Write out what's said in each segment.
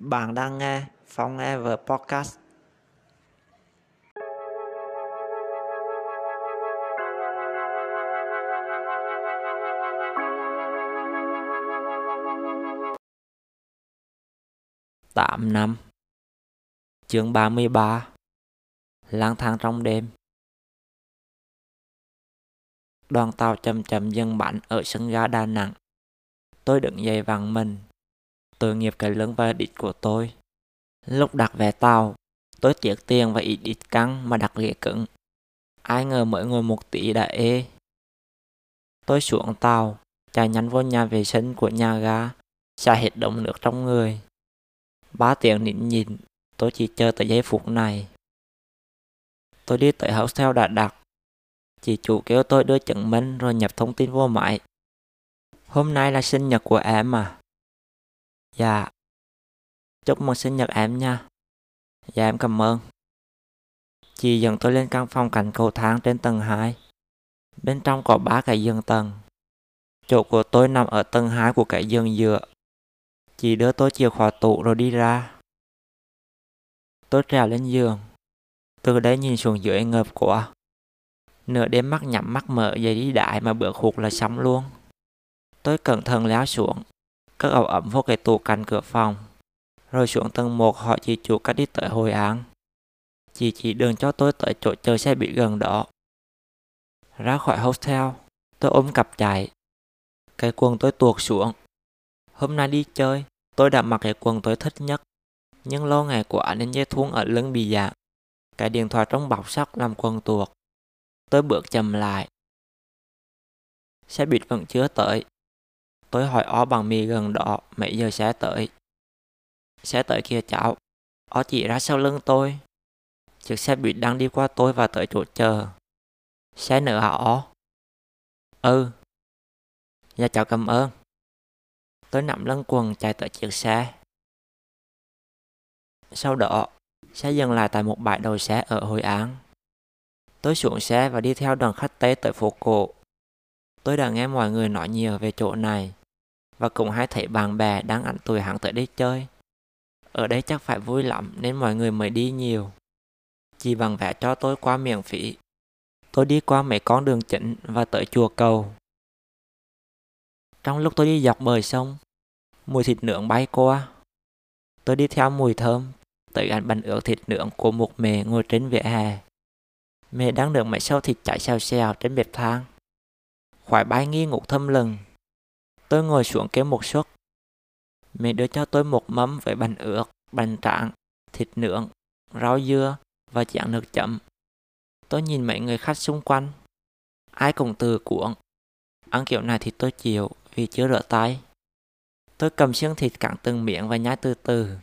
Bạn đang nghe Phong Ever Podcast. Tám năm Chương 33 Lang thang trong đêm Đoàn tàu chậm chậm dừng bắn ở sân ga Đà Nẵng. Tôi đứng dậy vàng mình. Tội nghiệp cái lưng và đít của tôi. Lúc đặt vé tàu, tôi tiếc tiền và ít ít căng mà đặt ghế cứng. Ai ngờ mới ngồi một tí đã ê. Tôi xuống tàu, chạy nhắn vô nhà vệ sinh của nhà ga, xả hết đống nước trong người. Ba tiếng nín nhìn, tôi chỉ chờ tới giây phút này. Tôi đi tới hostel đã đặt, Chị chủ kêu tôi đưa chứng minh rồi nhập thông tin vô máy. Hôm nay là sinh nhật của em à? Dạ. Chúc mừng sinh nhật em nha. Dạ em cảm ơn. Chị dẫn tôi lên căn phòng cạnh cầu thang trên tầng 2. Bên trong có ba cái giường tầng. Chỗ của tôi nằm ở tầng 2 của cái giường dựa. Chị đưa tôi chìa khóa tủ rồi đi ra. Tôi trèo lên giường. Từ đấy nhìn xuống dưới ngợp quá. Nửa đêm mắt nhắm mắt mở dậy đi đại mà bữa khụt là xong luôn. Tôi cẩn thận léo xuống, cất ẩu ẩm vô cái tủ cạnh cửa phòng. Rồi xuống tầng 1 hỏi chị chủ cách đi tới Hội án. Chị chỉ đường cho tôi tới chỗ chờ xe bị gần đó. Ra khỏi hostel, tôi ôm cặp chạy. Cái quần tôi tuột xuống. Hôm nay đi chơi, tôi đã mặc cái quần tôi thích nhất. Nhưng lâu ngày quá nên dây thun ở lưng bị dạng. Cái điện thoại trong bọc sắt làm quần tuột. Tôi bước chậm lại. Xe buýt vẫn chưa tới. Tôi hỏi ó bằng mì gần đó mấy giờ sẽ tới. Sẽ tới kia cháu. Ó chỉ ra sau lưng tôi. Chiếc xe buýt đang đi qua tôi và tới chỗ chờ. Xe nữa hả ó? Ừ. Dạ cháu cảm ơn. Tôi nằm lưng quần chạy tới chiếc xe. Sau đó, xe dừng lại tại một bãi đầu xe ở Hội An. Tôi xuống xe và đi theo đoàn khách tế tới phố cổ. Tôi đã nghe mọi người nói nhiều về chỗ này và cũng hay thấy bạn bè đang ảnh tuổi hắn tới đây chơi. Ở đây chắc phải vui lắm nên mọi người mới đi nhiều. Chỉ bằng vẽ cho tôi qua miễn phí. Tôi đi qua mấy con đường chính và tới chùa cầu. Trong lúc tôi đi dọc bờ sông, mùi thịt nướng bay qua. Tôi đi theo mùi thơm, tới ăn bánh ướt thịt nướng của một mẹ ngồi trên vỉa hè. Mẹ đang được mấy sâu thịt chảy xèo xèo trên bếp than. Khoải bay nghi ngủ thâm lừng. Tôi ngồi xuống kêu một suất. Mẹ đưa cho tôi một mâm với bánh ướt, bánh tráng, thịt nướng, rau dưa và chén nước chấm. Tôi nhìn mấy người khách xung quanh. Ai cũng từ cuộn. Ăn kiểu này thì tôi chịu vì chưa rửa tay. Tôi cầm xương thịt cắn từng miệng và nhai từ từ.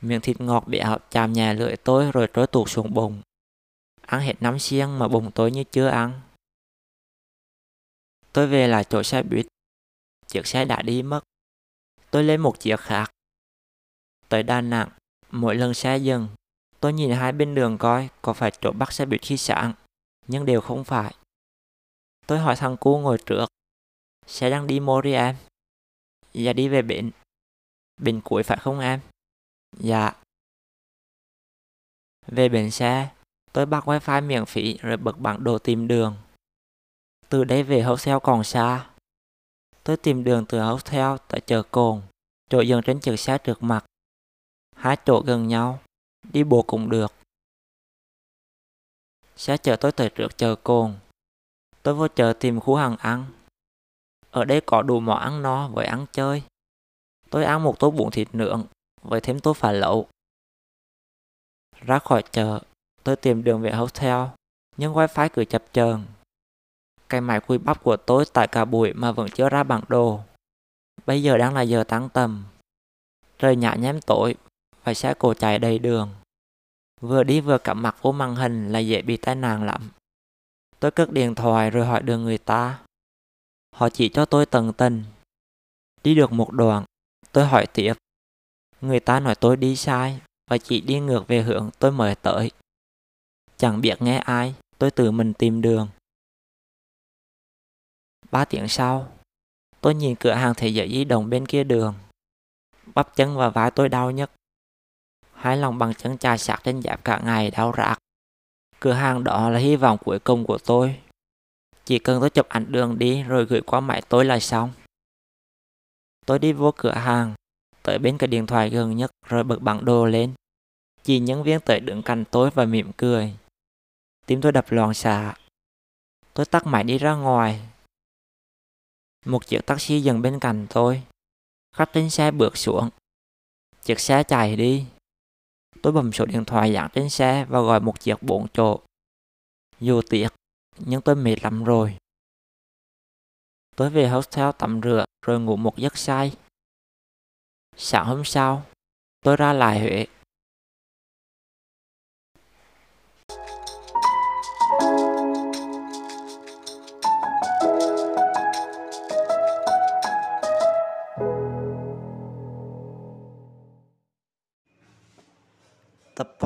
Miệng thịt ngọt béo chạm nhà lưỡi tôi rồi trôi tuột xuống bụng. Ăn hết năm xiên mà bụng tôi như chưa ăn. Tôi về lại chỗ xe buýt. Chiếc xe đã đi mất. Tôi lên một chiếc khác. Tới Đà Nẵng, mỗi lần xe dừng, tôi nhìn hai bên đường coi có phải chỗ bắt xe buýt khi sáng, nhưng đều không phải. Tôi hỏi thằng cu ngồi trước, xe đang đi Mori em? Dạ đi về bến. Bến cuối phải không em? Dạ. Về bến xe, Tôi bắt wifi miễn phí rồi bật bản đồ tìm đường. Từ đây về hotel còn xa. Tôi tìm đường từ hotel tại chợ Cồn, chỗ dừng trên chiếc xe trước mặt. Hai chỗ gần nhau, đi bộ cũng được. Xe chở tôi tới trước chợ Cồn. Tôi vô chợ tìm khu hàng ăn. Ở đây có đủ món ăn no với ăn chơi. Tôi ăn một tô bún thịt nướng với thêm tô phà lẩu. Ra khỏi chợ, Tôi tìm đường về hotel, nhưng wifi cứ chập chờn. Cái máy quy bắp của tôi tại cả buổi mà vẫn chưa ra bản đồ. Bây giờ đang là giờ tăng tầm. Trời nhã nhém tối và xe cổ chạy đầy đường. Vừa đi vừa cắm mặt vô màn hình là dễ bị tai nạn lắm. Tôi cất điện thoại rồi hỏi đường người ta. Họ chỉ cho tôi tầng tình. Đi được một đoạn, tôi hỏi tiếp. Người ta nói tôi đi sai và chỉ đi ngược về hướng tôi mời tới. Chẳng biết nghe ai, tôi tự mình tìm đường. Ba tiếng sau, tôi nhìn cửa hàng thế giới di động bên kia đường. bắp chân và vai tôi đau nhất. Hai lòng bằng chân chà sạc trên giáp cả ngày đau rạc. Cửa hàng đó là hy vọng cuối cùng của tôi. Chỉ cần tôi chụp ảnh đường đi rồi gửi qua máy tôi là xong. Tôi đi vô cửa hàng, tới bên cái điện thoại gần nhất rồi bật bản đồ lên. Chỉ nhân viên tới đứng cạnh tôi và mỉm cười. Tim tôi đập loạn xạ. Tôi tắt máy đi ra ngoài. Một chiếc taxi dừng bên cạnh tôi. Khách trên xe bước xuống. Chiếc xe chạy đi. Tôi bấm số điện thoại dán trên xe và gọi một chiếc bốn chỗ. Dù tiếc, nhưng tôi mệt lắm rồi. Tôi về hostel tắm rửa rồi ngủ một giấc say. Sáng hôm sau, tôi ra lại Huế.